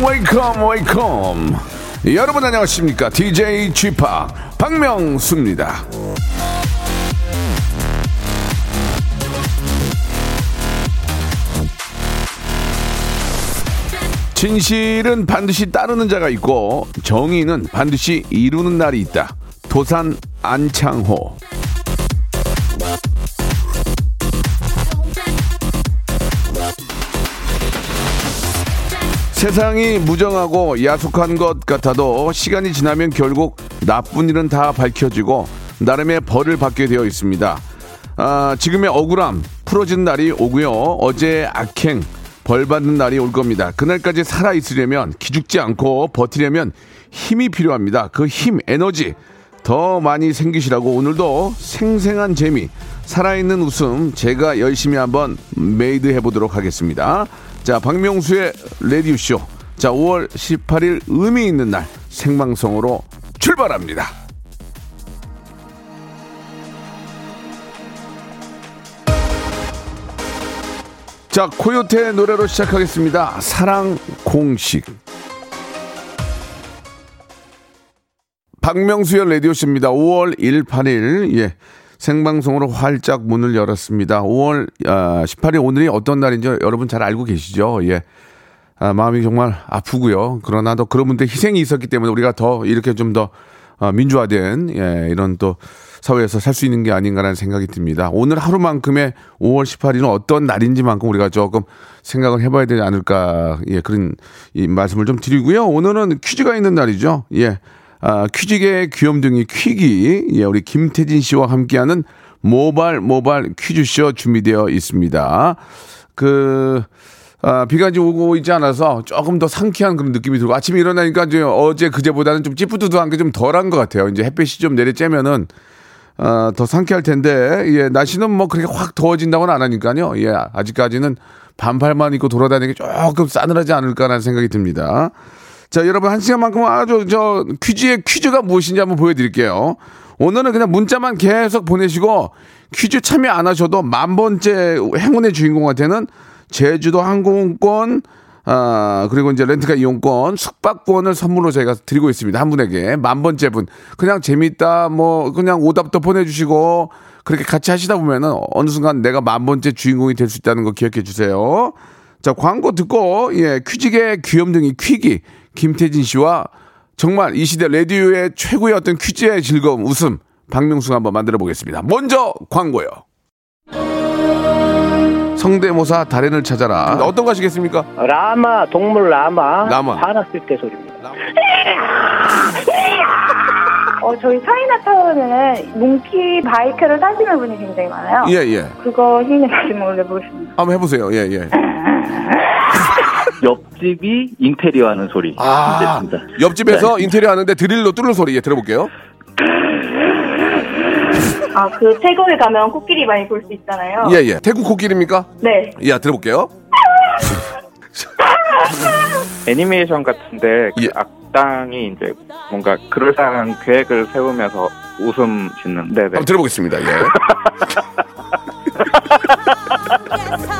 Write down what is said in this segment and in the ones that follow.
Welcome, welcome, welcome. 여러분 안녕하십니까? DJ Chip 박명수입니다. 진실은 반드시 따르는 자가 있고 정의는 반드시 이루는 날이 있다. 도산 안창호. 세상이 무정하고 야속한 것 같아도 시간이 지나면 결국 나쁜 일은 다 밝혀지고 나름의 벌을 받게 되어 있습니다. 아, 지금의 억울함 풀어진 날이 오고요. 어제의 악행 벌 받는 날이 올 겁니다. 그날까지 살아 있으려면 기죽지 않고 버티려면 힘이 필요합니다. 그 힘, 에너지 더 많이 생기시라고 오늘도 생생한 재미, 살아있는 웃음 제가 열심히 한번 made 해보도록 하겠습니다. 자, 박명수의 레디오쇼. 자, 5월 18일 의미 있는 날 생방송으로 출발합니다. 자, 코요태 노래로 시작하겠습니다. 사랑 공식. 박명수의 라디오쇼입니다. 5월 1, 8일, 예. 생방송으로 활짝 문을 열었습니다. 5월 아, 18일 오늘이 어떤 날인지 여러분 잘 알고 계시죠? 예. 아, 마음이 정말 아프고요. 그러나 또 그런 분들 희생이 있었기 때문에 우리가 더 이렇게 좀더 어, 민주화된 예, 이런 또 사회에서 살 수 있는 게 아닌가라는 생각이 듭니다. 오늘 하루만큼의 5월 18일은 어떤 날인지만큼 우리가 조금 생각을 해봐야 되지 않을까 예 그런 이 말씀을 좀 드리고요. 오늘은 퀴즈가 있는 날이죠. 예. 아, 퀴즈계 귀염둥이 퀴기 예 우리 김태진 씨와 함께하는 모발 모발 퀴즈쇼 준비되어 있습니다. 그 아, 비가 이제 오고 있지 않아서 조금 더 상쾌한 그런 느낌이 들고 아침에 일어나니까 이제 어제 그제보다는 좀 찌뿌두두한 게 좀 덜한 것 같아요. 이제 햇빛이 좀 내리쬐면은 어, 더 상쾌할 텐데, 예, 날씨는 뭐 그렇게 확 더워진다고는 안 하니까요. 예, 아직까지는 반팔만 입고 돌아다니기 조금 싸늘하지 않을까라는 생각이 듭니다. 자, 여러분 한 시간만큼 아주 저 퀴즈의 퀴즈가 무엇인지 한번 보여드릴게요. 오늘은 그냥 문자만 계속 보내시고 퀴즈 참여 안 하셔도 만 번째 행운의 주인공한테는 제주도 항공권, 아, 그리고 이제 렌트카 이용권, 숙박권을 선물로 저희가 드리고 있습니다. 한 분에게. 만 번째 분. 그냥 재밌다, 뭐, 그냥 오답도 보내주시고, 그렇게 같이 하시다 보면은 어느 순간 내가 만 번째 주인공이 될 수 있다는 거 기억해 주세요. 자, 광고 듣고, 예, 퀴즈계 귀염둥이 퀴기, 김태진 씨와 정말 이 시대 라디오의 최고의 어떤 퀴즈의 즐거움, 웃음, 박명수가 한번 만들어 보겠습니다. 먼저 광고요. 성대모사 달인을 찾아라. 어떤 거 하시겠습니까? 라마 동물 라마 라마. 화났을 때 소리입니다. 어, 저희 차이나타운에는 몽키 바이크를 타시는 분이 굉장히 많아요. 예, 예. 그거 힘내 말씀을 해보겠습니다. 한번 해보세요. 예, 예. 옆집이 인테리어 하는 소리. 아, 진짜. 옆집에서 네. 인테리어 하는데 드릴로 뚫는 소리 예, 들어볼게요. 아, 그 태국에 가면 코끼리 많이 볼 수 있잖아요. 예, 예. 태국 코끼리입니까? 네. 예, 들어볼게요. 애니메이션 같은데 그 예. 악당이 이제 뭔가 그럴싸한 계획을 세우면서 웃음 짓는 네 네 한번 들어보겠습니다. 예.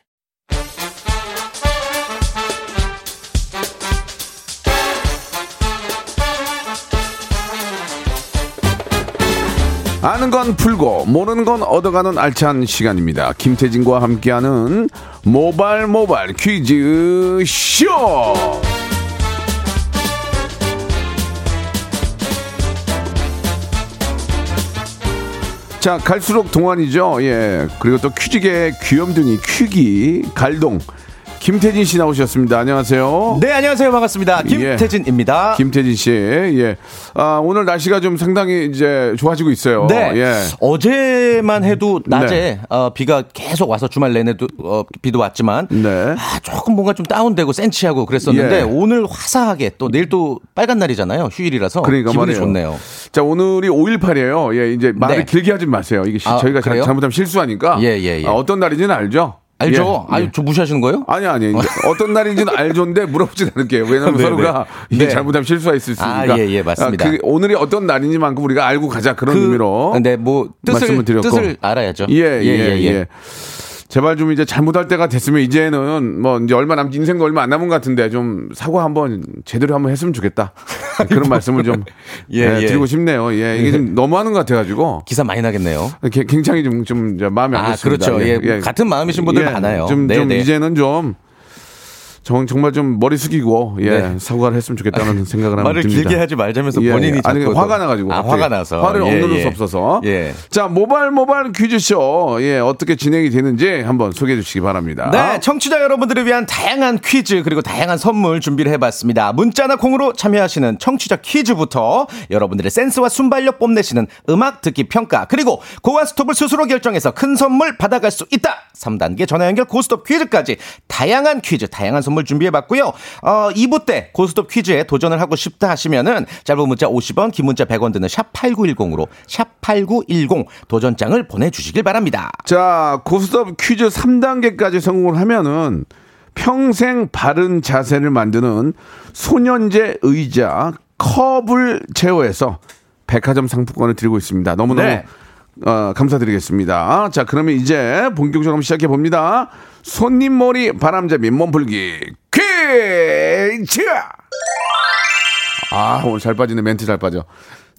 아는 건 풀고 모르는 건 얻어가는 알찬 시간입니다. 김태진과 함께하는 모발 모발 퀴즈 쇼. 자, 갈수록 동안이죠. 예. 그리고 또 퀴즈계의 귀염둥이 퀴기 갈동 김태진 씨 나오셨습니다. 안녕하세요. 네, 안녕하세요. 반갑습니다. 김태진입니다. 김태진 씨. 예. 아, 오늘 날씨가 좀 상당히 이제 좋아지고 있어요. 네. 예. 어제만 해도 낮에 네. 어, 비가 계속 와서 주말 내내도 어, 비도 왔지만 네. 아, 조금 뭔가 좀 다운되고 센치하고 그랬었는데 예. 오늘 화사하게 또 내일 또 빨간 날이잖아요. 휴일이라서 그러니까 기분이 말이에요. 좋네요. 자, 오늘이 5.18이에요. 예, 이제 말을 네. 길게 하지 마세요. 이게 시- 아, 저희가 잘- 그래요? 잘못하면 실수하니까. 예, 예, 예. 아, 어떤 날인지는 알죠? 알죠? 예, 아유, 예. 저 무시하시는 거예요? 아니 아니 어떤 날인지는 알죠인데 물어보진 않을게요. 왜냐하면 네, 서로가 네. 이게 네. 잘못하면 실수할 수 있으니까. 아, 예, 예, 맞습니다. 그 오늘이 어떤 날인지만큼 우리가 알고 가자 그런 의미로. 네, 뭐 뜻을 말씀을 드렸고. 뜻을 알아야죠. 예, 예, 예. 제발 좀 이제 잘못할 때가 됐으면 이제는 뭐 이제 얼마 남 인생도 얼마 안 남은 것 같은데 좀 사과 한번 제대로 한번 했으면 좋겠다. 그런 말씀을 좀 예, 예, 예. 드리고 싶네요. 예, 이게 좀 너무하는 것 같아가지고 기사 많이 나겠네요. 게- 굉장히 좀, 좀 마음이 안 아, 좋습니다. 그렇죠. 예, 같은 마음이신 분들 많아요. 좀, 네, 좀 네. 이제는 좀 정, 정말 좀 머리 숙이고 예 네. 사과를 했으면 좋겠다는 생각을 하고 말을 듭니다. 길게 하지 말자면서 예, 본인이 아니 화가 또- 나가지고 아, 화가 나서 화를 예, 억누를 예. 수 없어서 예. 자 모발 모발 퀴즈쇼 예 어떻게 진행이 되는지 한번 소개해 주시기 바랍니다. 네, 청취자 여러분들을 위한 다양한 퀴즈 그리고 다양한 선물 준비를 해봤습니다. 문자나 콩으로 참여하시는 청취자 퀴즈부터 여러분들의 센스와 순발력 뽐내시는 음악 듣기 평가 그리고 고와 스톱을 스스로 결정해서 큰 선물 받아갈 수 있다. 3단계 전화 연결 고스톱 퀴즈까지 다양한 퀴즈, 다양한 선물 준비해봤고요. 어, 2부 때 고스톱 퀴즈에 도전을 하고 싶다 하시면은 짧은 문자 50원, 긴 문자 100원 드는 샵 8910으로 샵 8910 도전장을 보내주시길 바랍니다. 자, 고스톱 퀴즈 3단계까지 성공을 하면은 평생 바른 자세를 만드는 소년제 의자 컵을 제어해서 백화점 상품권을 드리고 있습니다. 너무너무 네. 어, 감사드리겠습니다. 자, 그러면 이제 본격적으로 시작해 봅니다. 손님 머리 바람잡이 몸풀기 퀴즈! 아, 오늘 잘 빠지네. 멘트 잘 빠져.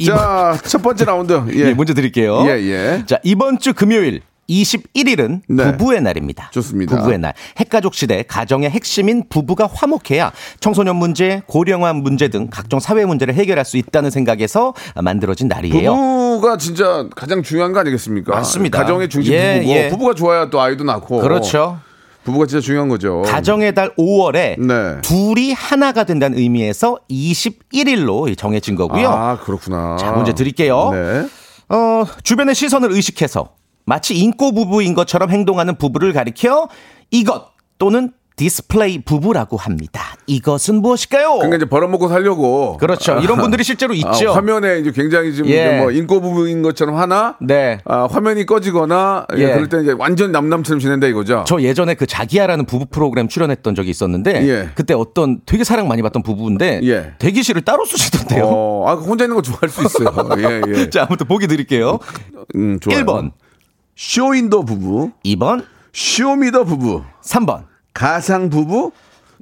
자, 첫 번째 라운드. 예. 예, 문제 드릴게요. 예, 예. 자, 이번 주 금요일 21일은 네. 부부의 날입니다. 좋습니다. 부부의 날. 핵가족 시대 가정의 핵심인 부부가 화목해야 청소년 문제, 고령화 문제 등 각종 사회 문제를 해결할 수 있다는 생각에서 만들어진 날이에요. 부부가 진짜 가장 중요한 거 아니겠습니까? 맞습니다. 가정의 중심 예, 부부고 예. 부부가 좋아야 또 아이도 낳고. 그렇죠. 부부가 진짜 중요한 거죠. 가정의 달 5월에 네. 둘이 하나가 된다는 의미에서 21일로 정해진 거고요. 아 그렇구나. 자, 문제 드릴게요. 네. 어, 주변의 시선을 의식해서 마치 잉꼬 부부인 것처럼 행동하는 부부를 가리켜 이것 또는 디스플레이 부부라고 합니다. 이것은 무엇일까요? 그러니까 이제 벌어먹고 살려고. 그렇죠. 이런 분들이 실제로 있죠. 아, 화면에 이제 굉장히 좀 예. 뭐 잉꼬 부부인 것처럼 하나. 네. 아, 화면이 꺼지거나 예. 예. 그럴 때 이제 완전 남남처럼 지낸다 이거죠. 저 예전에 그 자기야라는 부부 프로그램 출연했던 적이 있었는데 예. 그때 어떤 되게 사랑 많이 받던 부부인데 예. 대기실을 따로 쓰시던데요. 어, 아, 혼자 있는 거 좋아할 수 있어요. 예, 예. 자, 아무튼 보기 드릴게요. 음, 좋아요. 1번, 쇼윈도 부부, 2번, show me the 부부, 3번. 가상 부부.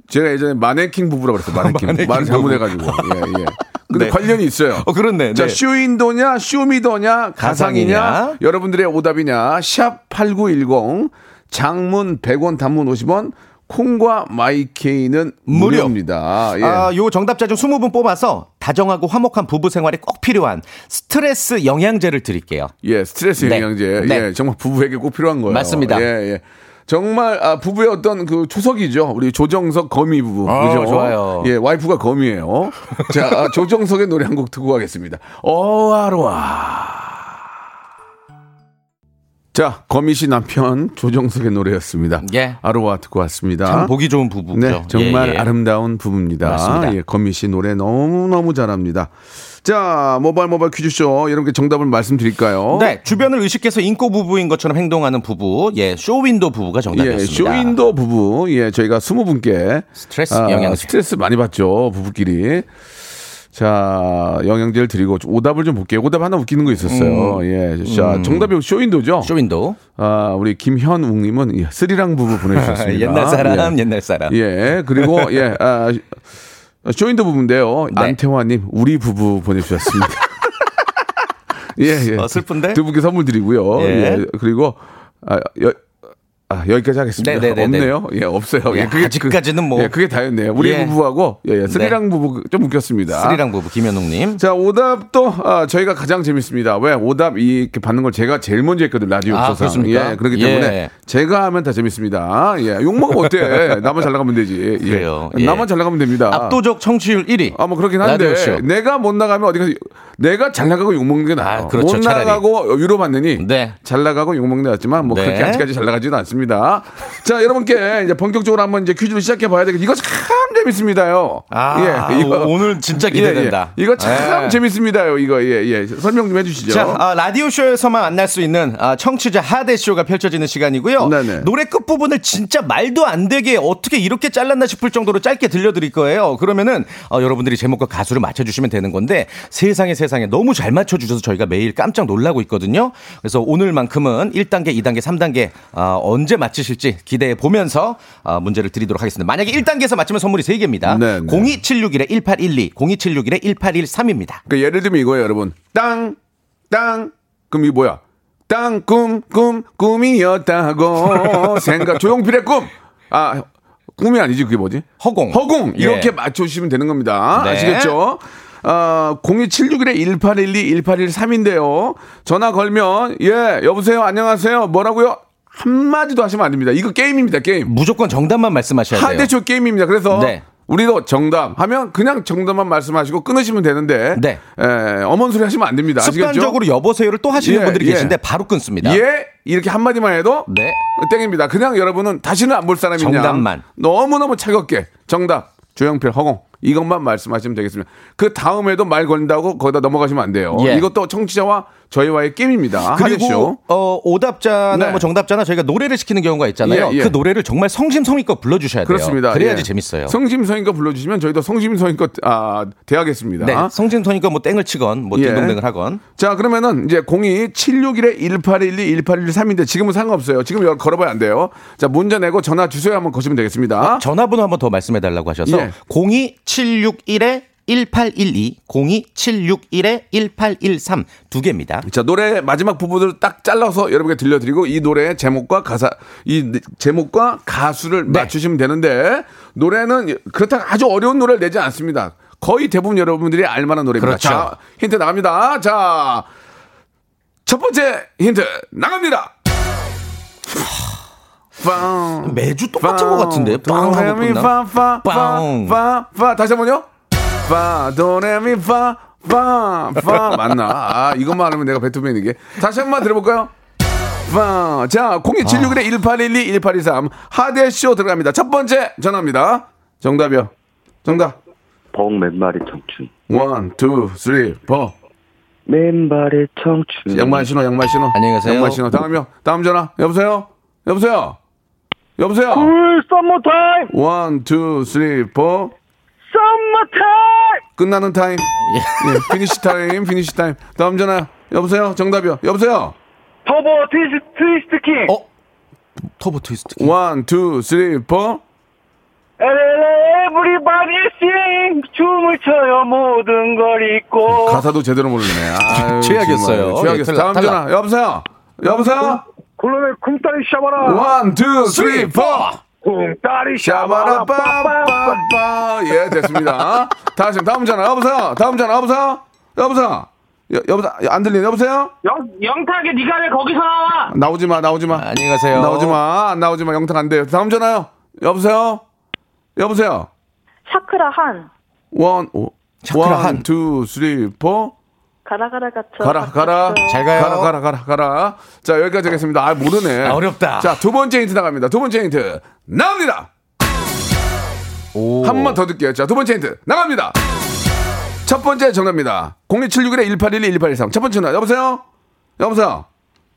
제가 예전에 마네킹 부부라고 그랬어요. 마네킹. 마네킹 말을 부부. 잘못해가지고. 예, 예. 근데 네. 관련이 있어요. 어, 그렇네. 자, 네. 쇼윈도냐, show me the냐, 가상이냐, 가상이냐? 여러분들의 오답이냐, 샵8910, 장문 100원, 단문 50원, 콩과 마이케이는 무료. 무료입니다. 예. 아, 요 정답자 중 20분 뽑아서 다정하고 화목한 부부 생활에 꼭 필요한 스트레스 영양제를 드릴게요. 예, 스트레스 네. 영양제. 네. 예, 정말 부부에게 꼭 필요한 거예요. 맞습니다. 예, 예. 정말 아, 부부의 어떤 그 초석이죠. 우리 조정석 거미 부부. 어, 그죠? 좋아요. 예, 와이프가 거미예요. 자, 아, 조정석의 노래 한 곡 듣고 가겠습니다. 어아로아. 자, 거미 씨 남편 조정석의 노래였습니다. 예. 아로아 듣고 왔습니다. 참 보기 좋은 부부죠. 네, 정말 예, 예. 아름다운 부부입니다. 맞습니다. 예, 건미 씨 노래 너무너무 잘합니다. 자, 모바일 모바일 퀴즈쇼 여러분께 정답을 말씀드릴까요? 네, 주변을 의식해서 인꼬 부부인 것처럼 행동하는 부부, 예, 쇼윈도 부부가 예, 정답이었습니다. 쇼인도 부부, 예, 저희가 20분께 스트레스 영양제. 스트레스 많이 받죠, 부부끼리. 자, 영양제를 드리고 오답을 좀 볼게요. 오답 하나 웃기는 거 있었어요. 예. 자, 정답이 쇼인도죠? 음. 쇼윈도. 아, 우리 김현웅 님은 예, 스리랑 부부 보내주셨습니다. 옛날 사람, 예. 옛날 사람. 예, 그리고 예, 아, 쇼인도 부부인데요. 네. 안태화님 우리 부부 보내주셨습니다. 예, 예. 어, 슬픈데? 두 분께 선물 드리고요. 예. 예. 그리고 아, 여, 아, 여기까지 하겠습니다. 네네네네. 없네요. 예, 없어요. 예, 그게 아직까지는 뭐. 예, 그게 다였네요. 우리 예. 부부하고 예, 예, 스리랑 부부 좀 웃겼습니다. 스리랑 부부 김현웅님. 자, 오답도 아, 저희가 가장 재밌습니다. 왜? 오답 이렇게 받는 걸 제가 제일 먼저 했거든, 라디오 아, 없어서. 예, 그렇기 예. 때문에 제가 하면 다 재밌습니다. 예, 욕먹으면 어때? 나만 잘 나가면 되지. 예. 그래요. 예. 나만 잘 나가면 됩니다. 압도적 청취율 1위. 아, 뭐 그렇긴 한데 라디오쇼. 내가 못 나가면 어디 가서 내가 잘 나가고 욕 먹는 게 나아요. 아, 그렇죠, 못 차라리. 나가고 위로 받느니 네. 잘 나가고 욕 먹는 게 낫지만 뭐 네. 그렇게 아직까지 잘 나가지는 않습니다. 자, 여러분께 이제 본격적으로 한번 이제 퀴즈를 시작해 봐야 되겠 이거 참 재밌습니다요. 아, 오늘 진짜 기대된다. 예, 예. 이거 참 예. 재밌습니다요. 이거 예, 예. 설명 좀 해주시죠. 자, 아, 라디오 쇼에서만 만날 수 있는 아, 청취자 하대 쇼가 펼쳐지는 시간이고요. 네네. 노래 끝 부분을 진짜 말도 안 되게 어떻게 이렇게 잘랐나 싶을 정도로 짧게 들려드릴 거예요. 그러면은 어, 여러분들이 제목과 가수를 맞춰주시면 되는 건데 세상에 세상에 너무 잘 맞춰주셔서 저희가 매일 깜짝 놀라고 있거든요. 그래서 오늘만큼은 1단계, 2단계, 3단계 아, 언제 맞히실지 기대해 보면서 아, 문제를 드리도록 하겠습니다. 만약에 1단계에서 맞추면 선물이 3개입니다. 네 네. 02761-1812, 02761-1813입니다. 그 예를 들면 이거예요, 여러분. 땅, 땅. 그럼 이게 뭐야? 땅, 꿈, 꿈, 꿈이었다고. 생각, 조용필의 꿈. 아, 꿈이 아니지, 그게 뭐지? 허공. 허공. 이렇게 예. 맞춰주시면 되는 겁니다. 네. 아시겠죠? 아, 02761-1812, 1813인데요. 전화 걸면, 예, 여보세요, 안녕하세요. 뭐라고요? 한마디도 하시면 안 됩니다. 이거 게임입니다, 게임. 무조건 정답만 말씀하셔야 돼요. 하대쇼 게임입니다. 그래서 네. 우리도 정답 하면 그냥 정답만 말씀하시고 끊으시면 되는데 네. 에, 어머니 소리 하시면 안 됩니다. 아시겠죠? 습관적으로 여보세요를 또 하시는 예, 분들이 예. 계신데 바로 끊습니다. 예 이렇게 한 마디만 해도 네. 땡입니다. 그냥 여러분은 다시는 안 볼 사람이냐 정답만. 너무 너무 차갑게 정답 조영필 허공 이것만 말씀하시면 되겠습니다. 그 다음에도 말 걸린다고 거기다 넘어가시면 안 돼요. 예. 이것도 청취자와 저희와의 게임입니다. 그리고. 어, 오답자나 네. 뭐 정답자나 저희가 노래를 시키는 경우가 있잖아요. 예, 예. 그 노래를 정말 성심성의껏 불러주셔야 돼요. 그렇습니다. 그래야지 예. 재밌어요. 성심성의껏 불러주시면 저희도 성심성의껏 아, 대하겠습니다. 네, 성심성의껏 뭐 땡을 치건 뭐 예. 딩동댕을 하건. 자, 그러면은 이제 02-761-1812, 1813인데 지금은 상관없어요. 지금 여- 걸어봐야 안 돼요. 자, 문자 내고 전화 주소에 한번 거시면 되겠습니다. 전화번호 한번 더 말씀해 달라고 하셔서 예. 02761에 1812, 02761에 1813 두 개입니다. 자, 노래 마지막 부분을 딱 잘라서 여러분께 들려드리고 이 노래의 제목과 가사, 이 제목과 가수를 네. 맞추시면 되는데 노래는 그렇다고 아주 어려운 노래를 내지 않습니다. 거의 대부분 여러분들이 알만한 노래입니다. 그렇죠. 자, 힌트 나갑니다. 자, 첫 번째 힌트 나갑니다. 빵. 매주 똑같은 것 같은데. 빵 하고 끝나. 빵. 빵빵빵빵 다시 한 번요. 파 도레미 파 파 파 맞나? 아 이것만 하면 내가 베토벤이게. 다시 한 번 들어볼까요? 파. 자 0276에 1812 1823 하대 쇼 들어갑니다. 첫 번째 전화입니다. 정답이요. 정답. 벅 맨발의 청춘. one, two, three, four. 맨발의 청춘. 양말 신어, 양말 신어. 안녕히 가세요. 양말 신어. 다음이요. 다음 전화. 여보세요? 여보세요? 여보세요? 쿨 summer time one, two, three, four. summer time 끝나는 time. 예, finish time, finish time. 다음 전화. 여보세요? 정답이요. 여보세요? 터보 twist, twist king 어? 터보 twist. one, two, three, four. everybody sing 춤을 춰요 모든 걸 잊고 가사도 제대로 모르네. 아유, 최악이었어요. 정말 최악이었어. 예, 다음 탈락, 전화. 여보세요? 여보세요? 클론의 쿵따리 샤바라 one, two, three, four. 쿵따리 샤바라 빠빠빠. 예, 됐습니다. 다시 다음 전화. 여보세요? 다음 전화. 여보세요? 여보세요? 여, 여보세요? 안 들리네. 여보세요? 영, 영탁의 네가 왜 거기서 나와 나오지 마, 나오지 마. 안녕히 가세요. 나오지 마. 안 나오지 마. 영탁 안 돼요. 다음 전화요. 여보세요? 여보세요? 샤크라 한 one, 오, 샤크라 one, 한. two, three, four. 가라 가라 갇혀 가라, 가라. 잘 가요. 가라, 가라, 가라, 가라. 자, 여기까지 하겠습니다. 아, 모르네. 아, 어렵다. 자, 두 번째 힌트 나갑니다. 두 번째 힌트. 나옵니다. 오. 한번 더 듣게요. 자, 두 번째 힌트. 나갑니다. 첫 번째 정답입니다. 0276에 1812 1813. 첫 번째 전화. 여보세요? 여보세요?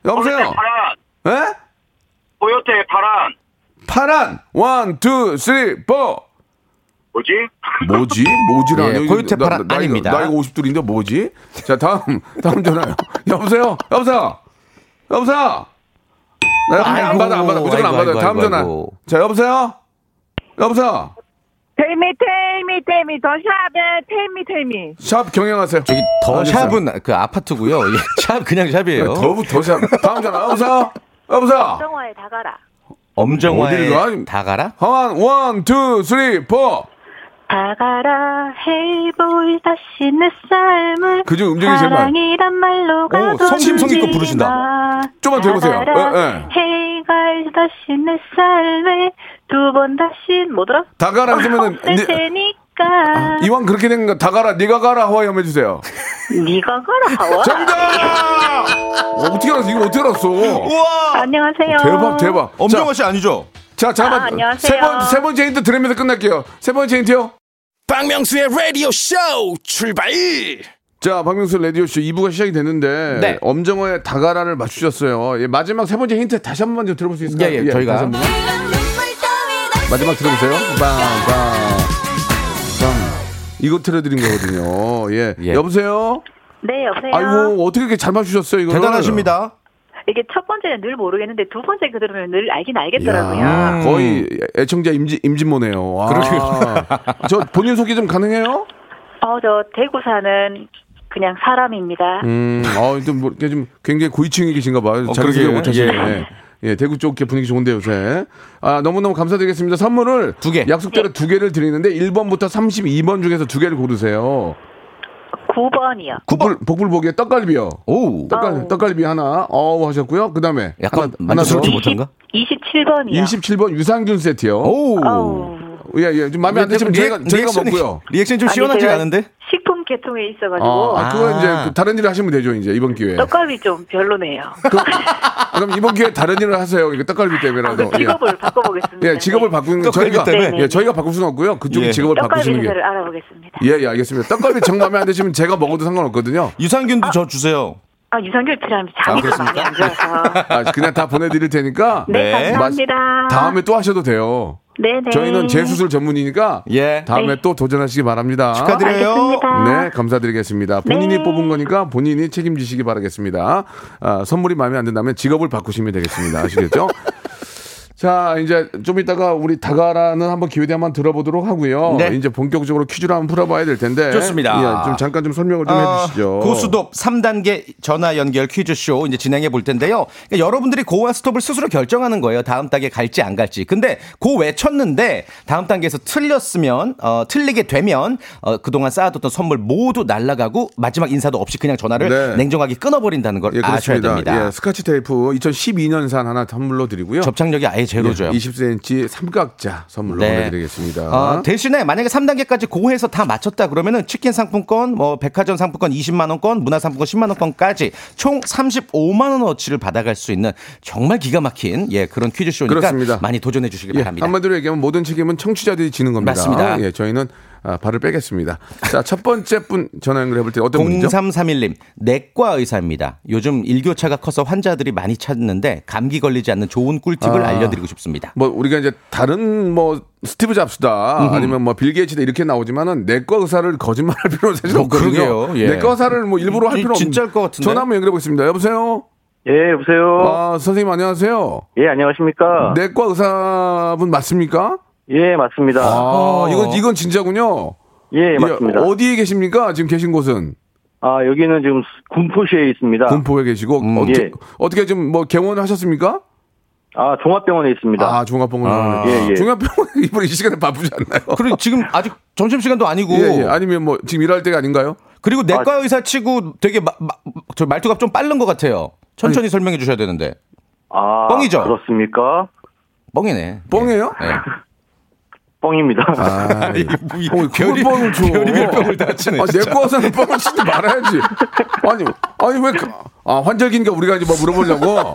여보세요? 파란. 예? 코요태 파란. 파란. One, two, three, four. 뭐지? 뭐지? 뭐지라뇨? 예, 이거 코요태 나- 파란 나이가- 아닙니다. 나이가 50둘인데 뭐지? 자, 다음, 다음 전화요. 여보세요? 여보세요? 여보세요? 나 안, 안 아이고, 받아, 안 받아. 무조건 안 아이고, 받아요. 아이고, 다음 아이고, 전화. 아이고. 자, 여보세요? 여보세요? 텔미 텔미 텔미 더 샵에 텔미 텔미 샵 경영하세요. 저기 더 알겠어요. 샵은 그 아파트고요. 예, 샵 그냥 샵이에요. 더, 더 샵. 다음 전화. 여보세요? 여보세요? 정화에 다가라 엄정화의 어디를 가? 다 가라? 한, one, two, three, four. 다가라 헤이보이 다시 내 삶을 그중 음정이 제일 많아. 사랑이란 말로 가둬두지 성심 성의껏 부르신다. 마. 좀만 더 해보세요. 다가라 예, 예. 헤이 가이 다시 내 삶을 두 번 다시 뭐더라? 다가라 하시면은, 없앨 니- 테니까 이왕 그렇게 된 거, 다 가라, 네가 가라, 하와이 한번 해주세요. 네가 가라 하와 정답! 어, 어떻게 알았어? 이거 어떻게 알았어? 우와! 안녕하세요 대박, 대박. 엄정화 씨 아니죠? 자, 자, 잠깐만. 아. 세 번, 세 번째 힌트 들으면서 끝날게요. 세 번째 힌트요. 박명수의 라디오 쇼 출발 자, 박명수 라디오쇼 2부가 시작이 됐는데, 네. 엄정화의 다가라를 맞추셨어요. 예, 마지막 세 번째 힌트 다시 한 번만 좀 들어볼 수 있을까요? 예, 예, 저희가. 다시 한 번만. 마지막 들어보세요. 빵, 빵, 빵. 이거 틀어드린 거거든요. 예. 예. 여보세요? 네 여보세요 아이고, 어떻게 이렇게 잘 맞추셨어요, 이거 대단하십니다. 이게 첫 번째는 늘 모르겠는데 두 번째 그 들으면 늘 알긴 알겠더라고요 야, 음. 거의 애청자 임진, 임진모네요. 와. 저 본인 소개 좀 가능해요? 어 저 대구 사는 그냥 사람입니다 음, 어, 좀, 뭐, 이렇게 좀 굉장히 고위층에 계신가 봐요. 어, 자기 소개 그러게요. 못 하시네. 예. 예. 대구 쪽 분위기 좋은데 요새. 아, 너무너무 감사드리겠습니다. 선물을 두 개. 약속대로 두 개를 드리는데 1번부터 32번 중에서 두 개를 고르세요. 9번이요 복불, 복불복에 떡갈비요. 오. 떡갈. 떡갈비 하나, 어우, 하셨고요. 그 다음에. 약간 하나, 하나 만족스럽지 더. 못한가? 27번이요 27번 유산균 세트요. 오. 어우, 예, 예. 좀 마음에 안 드시면 저희가, 저희가 리액션이- 먹고요. 리액션 좀 제가 않은데? 식품 계통에 있어가지고 아, 아, 그거 아. 이제 그 다른 일을 하시면 되죠, 이제, 이번 기회에. 떡갈비 좀 별로네요. 아, 그럼 이번 기회에 다른 일을 하세요. 이거 떡갈비 아, 때문에라도. 그 직업을 바꿔보겠습니다. 예, 직업을 네. 바꾸는 거 떡갈비 저희가 때문에? 네, 예, 저희가 바꿀 수는 없고요. 그쪽이 예. 직업을 떡갈비 바꾸시는 게. 회사를 알아보겠습니다. 예, 예, 알겠습니다. 떡갈비 정 마음에 안 드시면 제가 먹어도 상관없거든요. 유산균도 저 주세요. 아 유산균 필요하면 잠이 좀 많이 안 들어서. 아, 그냥 다 보내드릴 테니까 네, 네. 감사합니다. 다음에 또 하셔도 돼요. 네네. 저희는 재수술 전문이니까 예. 다음에 네. 또 도전하시기 바랍니다. 축하드려요. 알겠습니다. 네, 감사드리겠습니다. 본인이 네. 뽑은 거니까 본인이 책임지시기 바라겠습니다. 아, 선물이 마음에 안 든다면 직업을 바꾸시면 되겠습니다. 아시겠죠? 자, 이제 좀 이따가 우리 다가라는 한번 기회 되면 한번 들어보도록 하고요. 네. 이제 본격적으로 퀴즈를 한번 풀어봐야 될 텐데. 좋습니다. 예, 좀 잠깐 좀 설명을 좀 어, 해주시죠. 고수톱 3단계 전화 연결 퀴즈쇼 이제 진행해 볼 텐데요. 그러니까 여러분들이 고와 스톱을 스스로 결정하는 거예요. 다음 단계 갈지 안 갈지. 근데 고 외쳤는데 다음 단계에서 틀렸으면 어, 틀리게 되면 어, 그동안 쌓아뒀던 선물 모두 날라가고 마지막 인사도 없이 그냥 전화를 네. 냉정하게 끊어버린다는 걸 예, 아셔야. 됩니다. 예, 스카치 테이프 2012년산 하나 선물로 드리고요. 접착력이 아예 제로죠. 20cm 삼각자 선물로 네. 보내드리겠습니다. 어, 대신에 만약에 3단계까지 고해서 다 맞췄다 그러면은 치킨 상품권, 뭐 백화점 상품권 20만 원권, 문화 상품권 10만 원권까지 총 35만 원어치를 받아갈 수 있는 정말 기가 막힌 예 그런 퀴즈쇼니까 그렇습니다. 많이 도전해 주시기 예, 바랍니다. 한마디로 얘기하면 모든 책임은 청취자들이 지는 겁니다. 맞습니다. 예, 저희는 아, 발을 빼겠습니다. 자, 첫 번째 분 전화 연결해 볼 때 어떤 분이죠? 0331님, 내과 의사입니다. 요즘 일교차가 커서 환자들이 많이 찾는데 감기 걸리지 않는 좋은 꿀팁을 아. 알려드리고 싶습니다. 뭐 우리가 이제 다른 뭐 스티브 잡스다 아니면 뭐 빌 게이츠다 이렇게 나오지만은 내과 의사를 거짓말할 필요는 사실 뭐 없거든요. 그러게요. 예. 내과 의사를 뭐 일부러 할 이- 필요 없는 진짜일 것 같은데? 전화 한번 연결해 보겠습니다. 여보세요. 예, 여보세요. 아 선생님 안녕하세요. 예, 안녕하십니까. 내과 의사분 맞습니까? 예, 맞습니다. 아 이건 이건 진짜군요. 예, 맞습니다. 예, 어디에 계십니까? 지금 계신 곳은 아, 여기는 지금 군포시에 있습니다. 군포에 계시고 어떻게 예. 어떻게 좀 뭐 개원하셨습니까? 아, 종합병원에 있습니다. 아 중앙병원. 아. 예, 예. 중앙병원 이번에 이 시간에 바쁘지 않나요? 그리고 지금 아직 점심 시간도 아니고 예, 예. 아니면 뭐 지금 일할 때가 아닌가요? 그리고 내과 의사 치고 되게 마- 마- 저 말투가 좀 빠른 것 같아요. 천천히 설명해 주셔야 되는데 아, 뻥이죠? 그렇습니까? 뻥이네. 뻥이에요? 예. 예. 뻥입니다. 아, 뭐 이- 뻥을 별이- 뻥을 쳐. 별의별 뻥을 다 치네, 아, 진짜. 내거 와서는 뻥을 치지 말아야지. 아니, 아니 왜? 그- 아 환절기니까 우리가 이제 뭐 물어보려고.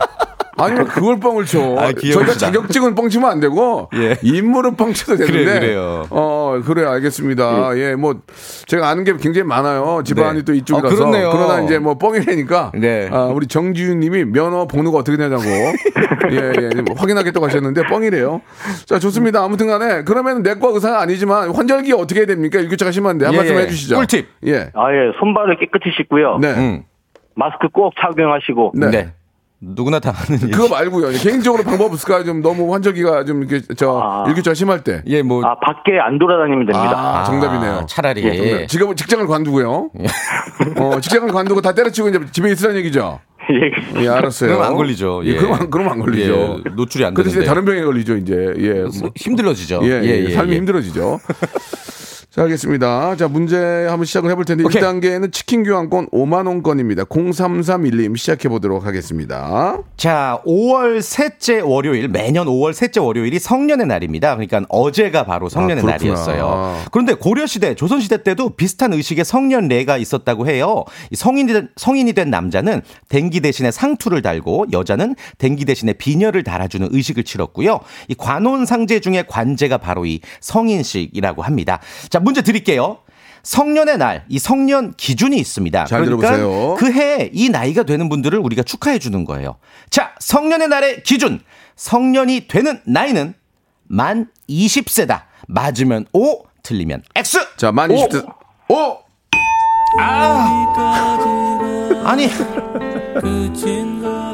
아니면 그걸 뻥을 쳐. 아, 저희가. 자격증은 뻥 치면 안 되고 예. 인물은 뻥 쳐도 되는데. 그래요, 그래요. 어 그래 알겠습니다. 예, 뭐 제가 아는 게 굉장히 많아요. 집안이 네. 또 이쪽이라서. 어, 그렇네요. 그러나 이제 뭐 뻥이라니까. 네. 아, 우리 정지윤님이 면허 번호가 어떻게 되냐고. 예, 예. 좀 확인하겠다고 하셨는데 뻥이래요. 자 좋습니다. 아무튼간에 그러면 내과 의사는 아니지만 환절기 어떻게 해야 됩니까? 일교차가 심한데 한 예, 말씀 예. 해주시죠. 꿀팁. 예. 아, 예, 손발을 깨끗이 씻고요. 네. 음. 마스크 꼭 착용하시고. 네. 네. 누구나 다 얘기. 그거 말고요. 개인적으로 방법 없을까요? 좀 너무 환절기가 좀 이렇게 저 아. 일교차가 심할 때. 예, 뭐 아, 밖에 안 돌아다니면 됩니다. 아, 정답이네요. 아, 차라리 예, 정답. 직업을 직장을 관두고요. 어, 직장을 관두고 다 때려치고 이제 집에 있으라는 얘기죠. 예. 예, 알았어요. 그럼 안 걸리죠. 예, 예. 그럼, 안- 그럼 안 걸리죠. 예, 노출이 안그 대신에 되는데. 다른 병에 걸리죠, 이제. 예. 뭐, 힘들어지죠. 예, 예, 삶이 예. 힘들어지죠. 자, 알겠습니다. 자, 문제 한번 시작을 해볼 텐데, 오케이. 1단계는 치킨 교환권 5만원권입니다. 0331님 시작해 보도록 하겠습니다. 자, 5월 셋째 월요일, 매년 5월 셋째 월요일이 성년의 날입니다. 그러니까 어제가 바로 성년의 아. 날이었어요. 그런데 고려시대, 조선시대 때도 비슷한 의식의 성년례가 있었다고 해요. 이 성인이 된, 성인이 된 남자는 댕기 대신에 상투를 달고 여자는 댕기 대신에 비녀를 달아주는 의식을 치렀고요. 이 관혼상제 중에 관제가 바로 이 성인식이라고 합니다. 자, 문제 드릴게요. 성년의 날, 이 성년 기준이 있습니다. 잘 그러니까 들어보세요. 그 해에 이 나이가 되는 분들을 우리가 축하해 주는 거예요. 자, 성년의 날의 기준. 성년이 되는 나이는 만 20세다. 맞으면 O, 틀리면 X. 자, 만 20대. 오! 아니.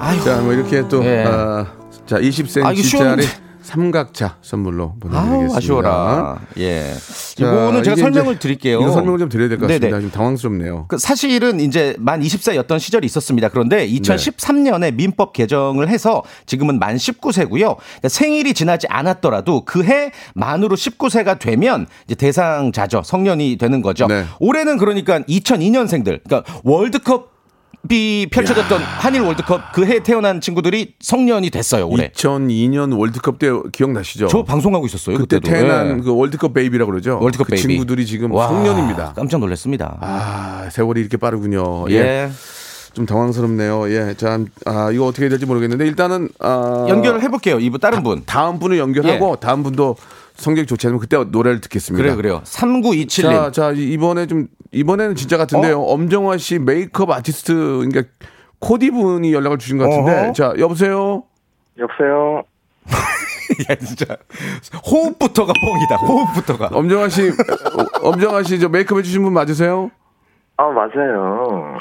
아유. 자, 뭐 이렇게 또, 예. 아, 자, 20cm짜리 아, 쉬웠는데. 삼각차 선물로 보내드리겠습니다. 아쉬워라. 예. 자, 이거는 제가 설명을 드릴게요. 이거 설명을 좀 드려야 될 것 같습니다. 네네. 좀 당황스럽네요. 그 사실은 이제 만 20세였던 시절이 있었습니다. 그런데 네. 2013년에 민법 개정을 해서 지금은 만 19세고요. 생일이 지나지 않았더라도 그 해 만으로 19세가 되면 이제 대상자죠. 성년이 되는 거죠. 네. 올해는 그러니까 2002년생들, 그러니까 월드컵 이 펼쳐졌던 한일 월드컵 그 해 태어난 친구들이 성년이 됐어요 올해. 2002년 월드컵 때 기억나시죠? 저 방송하고 있었어요 그때 그때도. 태어난 예. 그 월드컵 baby라고 그러죠. 월드컵 그 baby. 친구들이 지금 와, 성년입니다. 깜짝 놀랐습니다. 아, 세월이 이렇게 빠르군요. 예. 예. 좀 당황스럽네요. 예. 자, 아, 이거 어떻게 될지 모르겠는데 일단은 아, 연결을 해볼게요. 이분 다른 분. 다음 분을 연결하고 다음 분도 성격이 좋지 않으면 그때 노래를 듣겠습니다. 그래요, 그래요. 3927님. 자, 자, 이번에 좀 이번에는 진짜 같은데요. 엄정화 씨 메이크업 아티스트 그러니까 코디 분이 연락을 주신 것 같은데. 어허. 자, 여보세요. 여보세요. 야, 진짜. 호흡부터가 뻥이다. 호흡부터가. 엄정화 씨, 어, 엄정화 씨 저 메이크업 해주신 분 맞으세요? 아, 맞아요.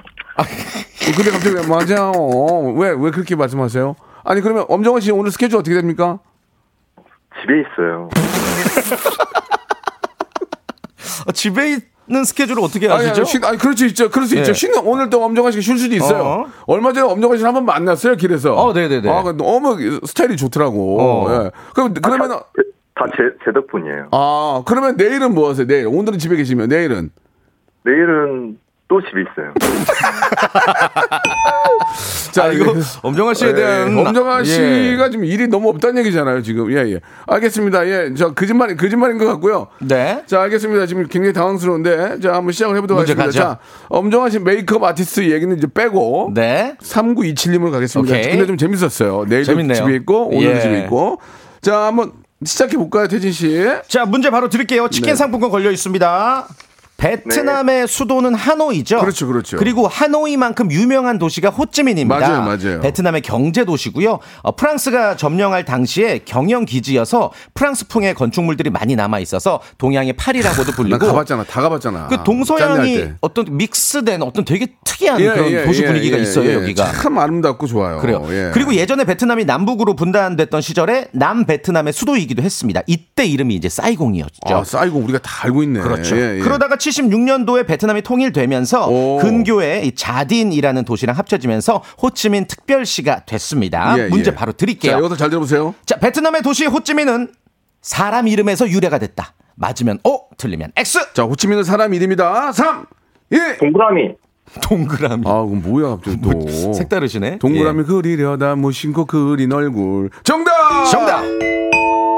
근데 갑자기 왜 맞아요? 왜, 왜 그렇게 말씀하세요? 아니, 그러면 엄정화 씨 오늘 스케줄 어떻게 됩니까? 집에 있어요. 어, 집에 있는 스케줄을 어떻게 아니, 아시죠? 아니, 쉬, 아니, 그럴 수 있죠. 그럴 수 예. 있죠. 쉬는, 오늘 또 엄정화 씨가 쉴 수도 있어요. 어. 얼마 전에 엄정화 씨를 한번 만났어요, 길에서. 어, 네네네. 아, 너무 스타일이 좋더라고. 어. 예. 그럼, 그러면, 다 제, 제 덕분이에요. 아, 그러면 내일은 뭐 하세요? 내일. 오늘은 집에 계시면 내일은. 내일은 또 집에 있어요. 자, 아, 이거 엄정화 씨에 대한 예, 엄정화 예. 씨가 지금 일이 너무 없다는 얘기잖아요, 지금. 예, 예. 알겠습니다. 예. 저 거짓말, 거짓말인 것 같고요. 네. 자, 알겠습니다. 지금 굉장히 당황스러운데. 자, 한번 시작을 해 보도록 문제 하겠습니다. 가죠. 자, 엄정화 씨 메이크업 아티스트 얘기는 이제 빼고. 네. 3927님으로 가겠습니다. 오케이. 근데 좀 재밌었어요. 내일도 재밌네요. 집에 있고, 오늘도 예. 집에 있고. 자, 한번 시작해 볼까요, 태진 씨? 자, 문제 바로 드릴게요. 치킨 네. 상품권 걸려 있습니다. 베트남의 수도는 하노이죠. 그렇죠, 그렇죠. 그리고 하노이만큼 유명한 도시가 호찌민입니다. 맞아요, 맞아요. 베트남의 경제 도시고요. 어, 프랑스가 점령할 당시에 경영 기지여서 프랑스풍의 건축물들이 많이 남아 있어서 동양의 파리라고도 나 불리고 가봤잖아. 다 가봤잖아. 그 동서양이 때. 어떤 믹스된 어떤 되게 특이한 예, 그런 예, 도시 예, 분위기가 예, 있어요, 예. 여기가. 참 아름답고 좋아요. 그래요. 예. 그리고 예전에 베트남이 남북으로 분단됐던 시절에 남 베트남의 수도이기도 했습니다. 이때 이름이 이제 사이공이었죠. 아, 사이공 우리가 다 알고 있네. 그렇죠. 그러다가 76년도에 베트남이 통일되면서 오. 근교의 이 자딘이라는 도시랑 합쳐지면서 호치민 특별시가 됐습니다. 예, 문제 예. 바로 드릴게요. 자, 자, 이것도 잘 들어보세요. 베트남의 도시 호치민은 사람 이름에서 유래가 됐다. 맞으면 O, 틀리면 X. 자, 호치민은 사람 이름이다. 3, 2. 동그라미. 동그라미. 아, 그럼 뭐야, 갑자기 또. 색다르시네. 동그라미 그리려다 무심코 그린 얼굴. 정답! 예. 정답.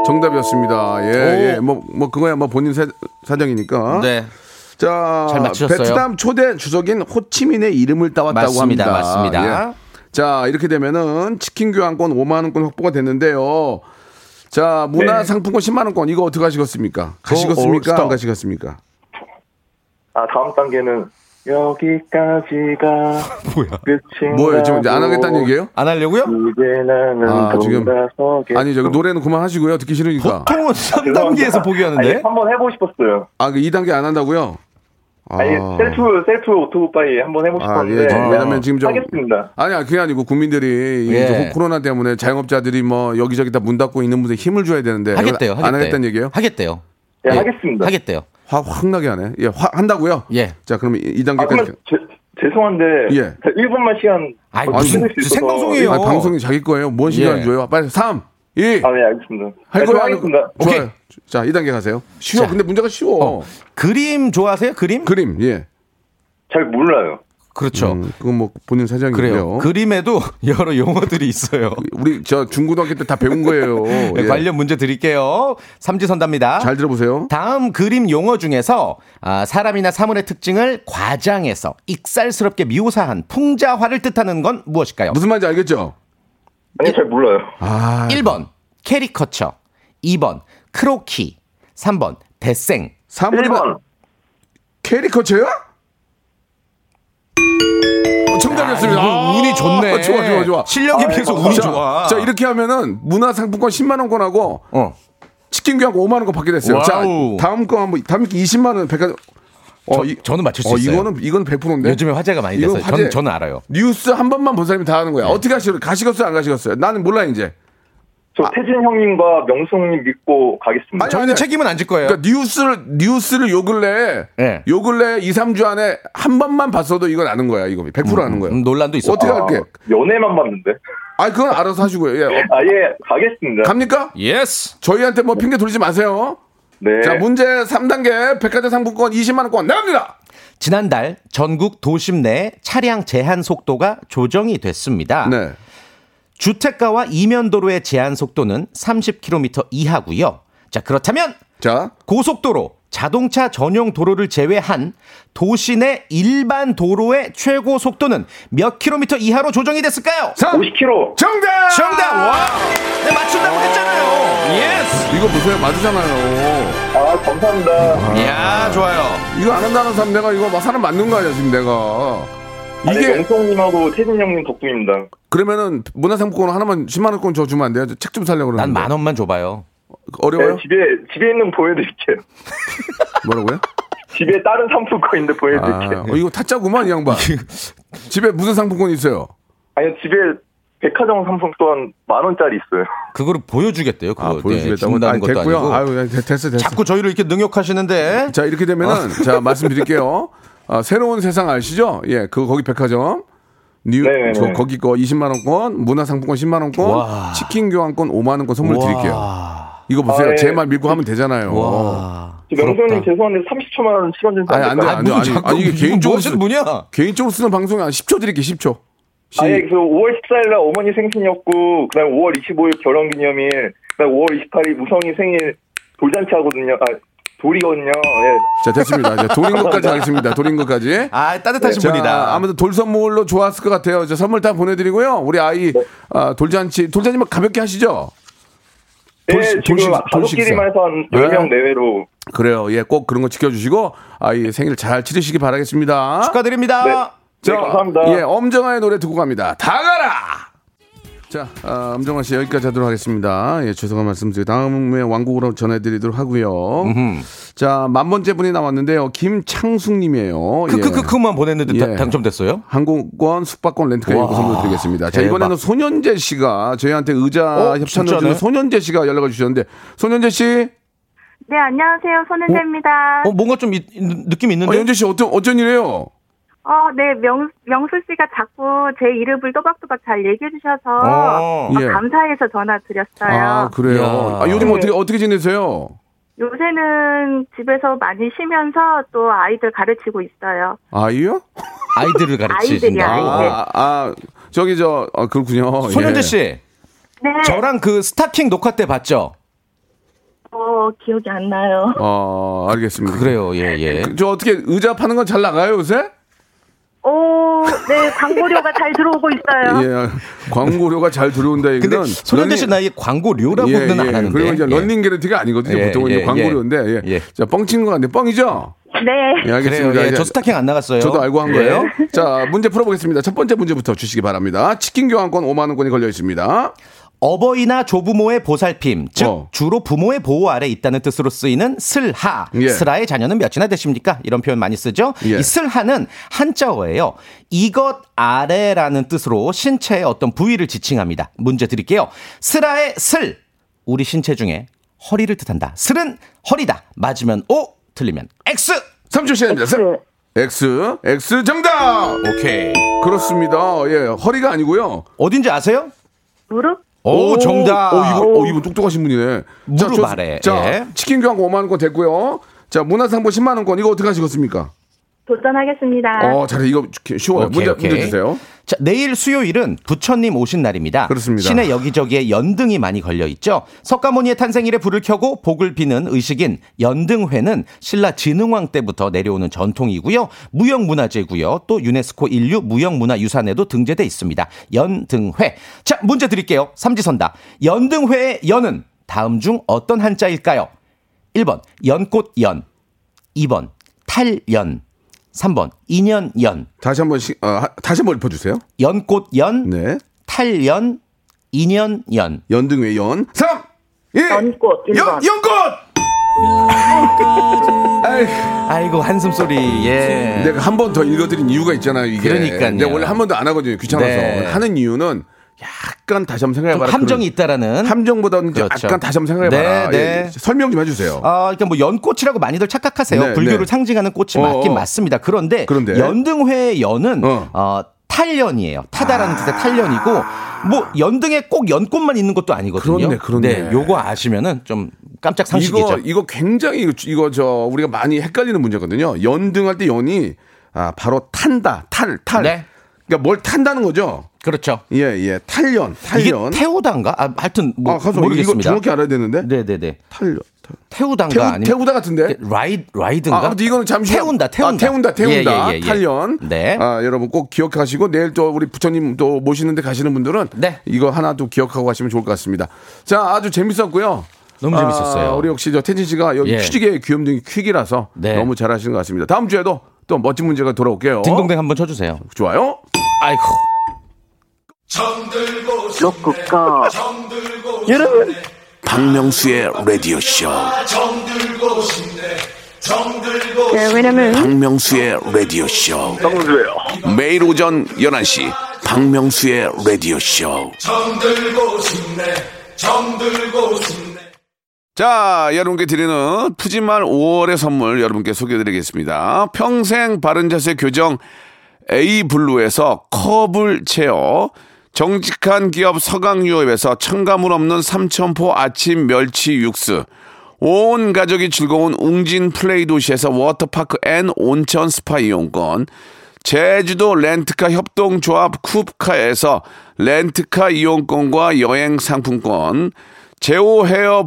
정답이었습니다. 예, 오. 예. 뭐, 뭐, 그거야 뭐 본인 사, 사정이니까. 네. 자, 잘 맞추셨어요. 베트남 초대 주석인 호치민의 이름을 따왔다고 맞습니다. 합니다. 맞습니다. 예. 자, 이렇게 되면은 치킨 교환권 5만 원권 확보가 됐는데요. 자, 문화 상품권 10만 원권 이거 어떻게 하시겠습니까? 가시겠습니까? 스톱. 안 가시겠습니까? 아, 다음 단계는 여기까지가 뭐야? 끝인가 뭐예요? 지금 이제 안 하겠다는 얘기예요? 안 하려고요? 이제 나는 아, 지금-. 아니, 저기 노래는 그만하시고요. 듣기 싫으니까. 보통은 3단계에서 포기하는데. 아니, 한번 해보고 싶었어요. 아, 그 2단계 안 한다고요? 아, 아니, 셀프, 셀프 오토바이 한번 해보고 아, 싶었는데. 예, 좀 왜냐면 지금 좀 하겠습니다. 아니야 그게 아니고 국민들이 예. 이제 코로나 때문에 자영업자들이 뭐 여기저기 다 문 닫고 있는 분들 힘을 줘야 되는데 하겠대요. 하겠대요. 안 하겠다는 얘기예요? 하겠대요. 네, 예, 하겠습니다. 하겠대요. 화, 확 나게 하네. 예, 화, 한다고요? 예. 자, 그러면 이 아, 2단계까지. 그러면 제, 죄송한데 예. 1분만 시간 아이, 더 무슨- 생방송이에요. 아, 방송이 자기 거예요. 뭔 시간 예. 줘요? 빨리 3, 2, 아, 네, 알겠습니다. 할 네, 거야? 하겠습니다. 좋아요. 오케이. 자, 2단계 가세요. 쉬워. 자. 근데 문제가 쉬워. 그림 좋아하세요? 그림? 그림, 예. 잘 몰라요. 그렇죠. 음, 그건 뭐 본인 사정이고요. 그래요. 그림에도 여러 용어들이 있어요. 우리 저 중고등학교 때 다 배운 거예요. 네, 예. 관련 문제 드릴게요. 삼지선답니다. 잘 들어보세요. 다음 그림 용어 중에서 아, 사람이나 사물의 특징을 과장해서 익살스럽게 묘사한 풍자화를 뜻하는 건 무엇일까요? 무슨 말인지 알겠죠? 아니, 잘 몰라요. 아, 1번 캐리커처, 2번 크로키, 3번 데생. 사물이나 1번. 캐리커처야? 어, 정답이었습니다. 야, 이거 운이 좋네. 아, 좋아, 좋아, 좋아. 실력에 비해서 아이고, 운이 자, 좋아. 자, 이렇게 하면은 문화상품권 10만원권하고 어. 치킨 교환권 5만원권 받게 됐어요. 자, 와우. 다음 거 한번, 다음 게 20만원 백화점. 어, 저, 이, 저는 맞출 수 어, 있어요. 이거는, 이건 100%인데. 요즘에 화제가 많이 됐어요. 화제. 저는, 저는 알아요. 뉴스 한 번만 본 사람이 다 하는 거야. 어떻게 하시겠어요? 가시겠어요? 안 가시겠어요? 나는 몰라, 이제. 저 태진 형님과 명수 형님 믿고 가겠습니다. 아니, 저희는 책임은 안 질 거예요. 그러니까 뉴스를 뉴스를 요 근래 네. 요 근래 2, 3주 안에 한 번만 봤어도 이건 아는 거야. 이거 100% 아는 거야. 음, 논란도 있었고. 어떻게 할게? 연예만 봤는데. 아, 그건 알아서 하시고요. 예. 어, 아, 예, 가겠습니다. 갑니까? Yes. 저희한테 뭐 핑계 돌리지 마세요. 네. 자, 문제 3단계 백화점 상품권 20만 원권 나갑니다. 지난달 전국 도심 내 차량 제한 속도가 조정이 됐습니다. 네. 주택가와 이면도로의 제한 속도는 30km 이하고요. 자, 그렇다면 자, 고속도로, 자동차 전용 도로를 제외한 도시 내 일반 도로의 최고 속도는 몇 킬로미터 이하로 조정이 됐을까요? 3 50km. 정답! 정답! 와! 네, 맞춘다고 했잖아요. Yes! 이거 보세요. 맞으잖아요. 아, 감사합니다. 이야, 좋아요. 이거 안 한다는 사람 내가 이거 막 사람 맞는 거 아니야, 지금 내가. 이게 명수 형님하고 태진 형님 덕분입니다. 그러면은 문화상품권 하나만 10만 원권 줘 주면 안 돼요? 책 좀 살려고 난 그러는데. 만 원만 줘봐요. 어려워요? 네, 집에, 집에 있는 거 보여드릴게요. 뭐라고요? 집에 다른 상품권 있는데 보여드릴게요. 아, 어, 이거 타짜구만 이 양반. 집에 무슨 상품권 있어요? 아니, 집에 백화점 상품 또한 만 원짜리 있어요. 그거를 보여주겠대요. 그거 아, 네, 보여주겠다고. 준다는 아니, 것도 됐고요. 아니고. 아유, 네, 됐- 됐어, 됐어. 자꾸 저희를 이렇게 능욕하시는데. 자, 이렇게 되면은, 자, 말씀드릴게요. 아, 새로운 세상 아시죠? 예, 그, 거기 백화점. New, 네네네. 저, 거기 거 20만 원권, 문화상품권 10만 원권, 와. 치킨 교환권 5만 원권 선물 드릴게요. 와. 이거 보세요. 아, 예. 제말 믿고 하면 되잖아요. 와. 저 명수 형님 부럽다. 죄송한데 30초만 원 시간 좀 아니, 안 돼? 안 돼. 뭐 아니, 자꾸 아니, 이게 개인적으로, 뭐 하시는 분이야? 개인적으로 쓰는 방송이 한 10초 드릴게요, 10초. 시- 아예 그 5월 14일 날 어머니 생신이었고 그다음 5월 25일 결혼 기념일 그다음 5월 28일 우성이 생일 돌잔치 하거든요. 아 돌이거든요. 예. 자, 됐습니다. 이제 돌인 것까지 하겠습니다. 돌인 것까지. 아, 따뜻하신 자, 분이다. 아무튼 돌 선물로 좋았을 것 같아요. 저 선물 다 보내드리고요. 우리 아이 아, 돌잔치 돌잔치 뭐 가볍게 하시죠. 네, 돌식- 지금 돌식- 가족끼리만 해서 한 네. 10명 내외로 그래요. 예, 꼭 그런 거 지켜주시고 아이 생일 잘 치르시기 바라겠습니다. 축하드립니다. 네. 네, 감사합니다. 예, 엄정화의 노래 듣고 갑니다. 다 가라. 자, 아, 엄정화 씨 여기까지 하도록 하겠습니다. 예, 죄송한 말씀드리고 다음에 왕국으로 전해드리도록 하고요. 자, 만 번째 분이 나왔는데요. 김창숙님이에요. 예. 크크크크만 보냈는데 다- 예. 당첨됐어요? 항공권, 숙박권, 렌트카 와, 이거 선물 드리겠습니다. 자, 대박. 이번에는 손현재 씨가 저희한테 의자 어, 협찬을? 주는 손현재 씨가 연락을 주셨는데, 손현재 씨, 네, 안녕하세요. 손은재입니다. 어, 뭔가 좀 이- 느낌 어, 있는데? 현재 씨 어떤, 어쩐 일이에요? 어, 네, 명, 명수 씨가 자꾸 제 이름을 또박또박 잘 얘기해 주셔서 어. 어, 예. 감사해서 전화 드렸어요. 아, 그래요. 아, 요즘 네. 어떻게, 어떻게 지내세요? 요새는 집에서 많이 쉬면서 또 아이들 가르치고 있어요. 아이요? 아이들을 가르치신다. 아이들이, 아이들. 아, 아, 저기 저, 아, 그렇군요. 손현재 예. 씨, 네. 저랑 그 스타킹 녹화 때 봤죠? 어, 기억이 안 나요. 어, 알겠습니다. 그래요, 예, 예. 그, 저 어떻게 의자 파는 건 잘 나가요, 요새? 오, 네, 광고료가 잘 들어오고 있어요. 예, 광고료가 잘 들어온다 얘기는. 손현재 씨 나이 광고료라고는 안 하는데. 그리고 이제 예. 런닝 게런티가 아니거든요. 예, 보통은 예, 이제 광고료인데. 예. 예. 자, 뻥치는 거 같은데 뻥이죠? 네. 예, 알겠습니다. 그래요, 예. 저 스타킹 안 나갔어요. 저도 알고 한 예. 거예요. 자, 문제 풀어보겠습니다. 첫 번째 문제부터 주시기 바랍니다. 치킨 교환권 5만 원권이 걸려 있습니다. 어버이나 조부모의 보살핌, 즉 어. 주로 부모의 보호 아래 있다는 뜻으로 쓰이는 슬하. 예. 슬하의 자녀는 몇이나 되십니까? 이런 표현 많이 쓰죠. 예. 이 슬하는 한자어예요. 이것 아래라는 뜻으로 신체의 어떤 부위를 지칭합니다. 문제 드릴게요. 슬하의 슬 우리 신체 중에 허리를 뜻한다. 슬은 허리다. 맞으면 O, 틀리면 X. 3초 시간입니다. 세- X, X 정답! 오케이. 그렇습니다. 예, 허리가 아니고요. 어딘지 아세요? 무릎? 오, 정답. 어, 이분, 어, 이분 똑똑하신 분이네. 무릎 자, 아래. 자, 예. 치킨 교환권 5만 원권 됐고요. 자, 문화상품 10만 원권, 이거 어떻게 하시겠습니까? 도전하겠습니다. 어, 잘해. 이거 쉬워요. 오케이, 문제, 오케이. 문제 주세요. 자, 내일 수요일은 부처님 오신 날입니다. 그렇습니다. 시내 여기저기에 연등이 많이 걸려 있죠. 석가모니의 탄생일에 불을 켜고 복을 비는 의식인 연등회는 신라 진흥왕 때부터 내려오는 전통이고요. 무형문화재고요. 또 유네스코 인류 무형문화유산에도 등재돼 있습니다. 연등회. 자, 문제 드릴게요. 삼지선다. 연등회의 연은 다음 중 어떤 한자일까요? 1번 연꽃 연, 2번 탈연, 3번 인연연. 다시 한 번, 시, 어, 하- 다시 한번 읊어주세요. 연꽃 연, 네. 탈연, 인연연. 연등회 연. 3! 1! 연꽃, 일 연, 번. 연꽃! 아이, 아이고 한숨 소리. 예. 내가 한 번 더 읽어드린 이유가 있잖아요, 이게. 그러니까요. 내가 원래 한 번도 안 하거든요. 귀찮아서. 네. 하는 이유는 약간 다시 한번 좀 생각해봐라. 함정이 있다라는. 함정보다는 그렇죠. 약간 다시 한번 생각해봐라. 네, 예, 네. 설명 좀 해주세요. 아, 그러니까 뭐 연꽃이라고 많이들 착각하세요. 네, 불교를 네. 상징하는 꽃이 어, 맞긴 어. 맞습니다. 그런데, 그런데? 연등회의 연은 어. 어. 탈연이에요. 타다라는 뜻의 탈연이고 뭐 연등에 꼭 연꽃만 있는 것도 아니거든요. 그렇네, 그렇네. 네, 요거 아시면은 좀 깜짝 상식이죠. 이거 이거 굉장히 이거, 이거 저 우리가 많이 헷갈리는 문제거든요. 연등할 때 연이 아 바로 탄다, 탈, 탈. 네. 그러니까 뭘 탄다는 거죠. 그렇죠. 예, 예. 탈연, 이게 탈연. 태우단가? 아, 하여튼 뭐 아, 가서 이거 모르겠습니다. 정확히 알아야 되는데. 네, 네, 네. 탈연. 탈. 태우단가 태우, 아니면 태우다 같은데. 라이 라이든가? 아, 근데 이거는 잠시 태운다, 태운다. 아, 태운다, 태운다. 예, 예, 예, 예. 탈연. 네. 아, 여러분 꼭 기억하시고 내일 또 우리 부처님 또 모시는데 가시는 분들은 네. 이거 하나 또 기억하고 가시면 좋을 것 같습니다. 자, 아주 재밌었고요. 너무 재밌었어요. 아, 우리 역시 저 태진 씨가 여기 예. 퀴즈계의 귀염둥이 퀴기라서 네. 너무 잘하시는 것 같습니다. 다음 주에도 또 멋진 문제가 돌아올게요. 딩동댕 한번 쳐주세요. 좋아요. 아이고. 여러분, 박명수의 라디오 쇼. 네, 왜냐면 박명수의 라디오 쇼. 매일 오전 11시 박명수의 라디오 쇼. 자, 여러분께 드리는 푸짐한 5월의 선물 여러분께 소개해드리겠습니다. 평생 바른 자세 교정 에이블루에서 커블체어 정직한 기업 서강유업에서 첨가물 없는 삼천포 아침 멸치 육수 온 가족이 즐거운 웅진 플레이 도시에서 워터파크 and 온천 스파 이용권 제주도 렌트카 협동조합 쿱카에서 렌트카 이용권과 여행 상품권 제오 헤어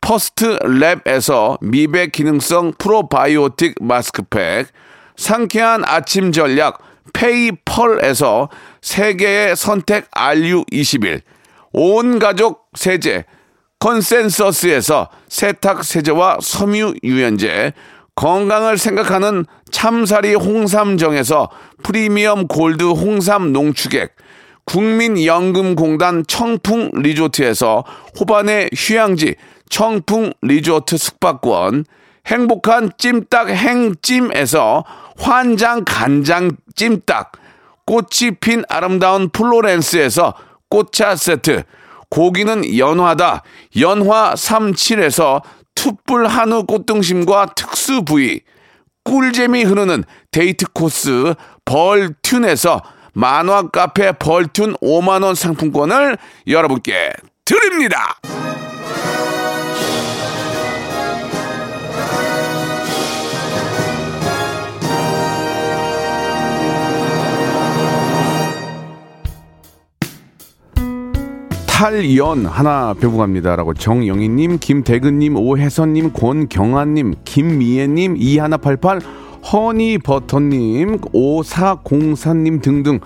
퍼스트 랩에서 미백 기능성 프로바이오틱 마스크팩, 상쾌한 아침 전략 페이펄에서 세계의 선택 RU21, 온 가족 세제 컨센서스에서 세탁 세제와 섬유 유연제, 건강을 생각하는 참사리 홍삼정에서 프리미엄 골드 홍삼 농축액, 국민연금공단 청풍 리조트에서 호반의 휴양지 청풍 리조트 숙박권, 행복한 찜닭 행찜에서 환장 간장 찜닭, 꽃이 핀 아름다운 플로렌스에서 꽃차 세트, 고기는 연화다. 연화 37에서 투뿔 한우 꽃등심과 특수 부위. 꿀잼이 흐르는 데이트 코스 벌튠에서 만화 카페 벌튠 5만원 상품권을 여러분께 드립니다. 탈연 하나 배우고 갑니다라고 정영희님, 김대근님, 오혜선님, 권경아님, 김미애님, 이하나팔팔, 허니버터님, 오사공사님 등등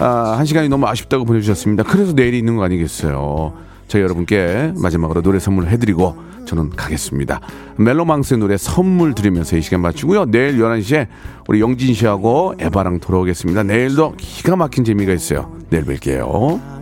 아, 한 시간이 너무 아쉽다고 보내주셨습니다. 그래서 내일이 있는 거 아니겠어요. 저희 여러분께 마지막으로 노래 선물 해드리고 저는 가겠습니다. 멜로망스의 노래 선물 드리면서 이 시간 마치고요. 내일 11시에 우리 영진 씨하고 에바랑 돌아오겠습니다. 내일도 기가 막힌 재미가 있어요. 내일 뵐게요.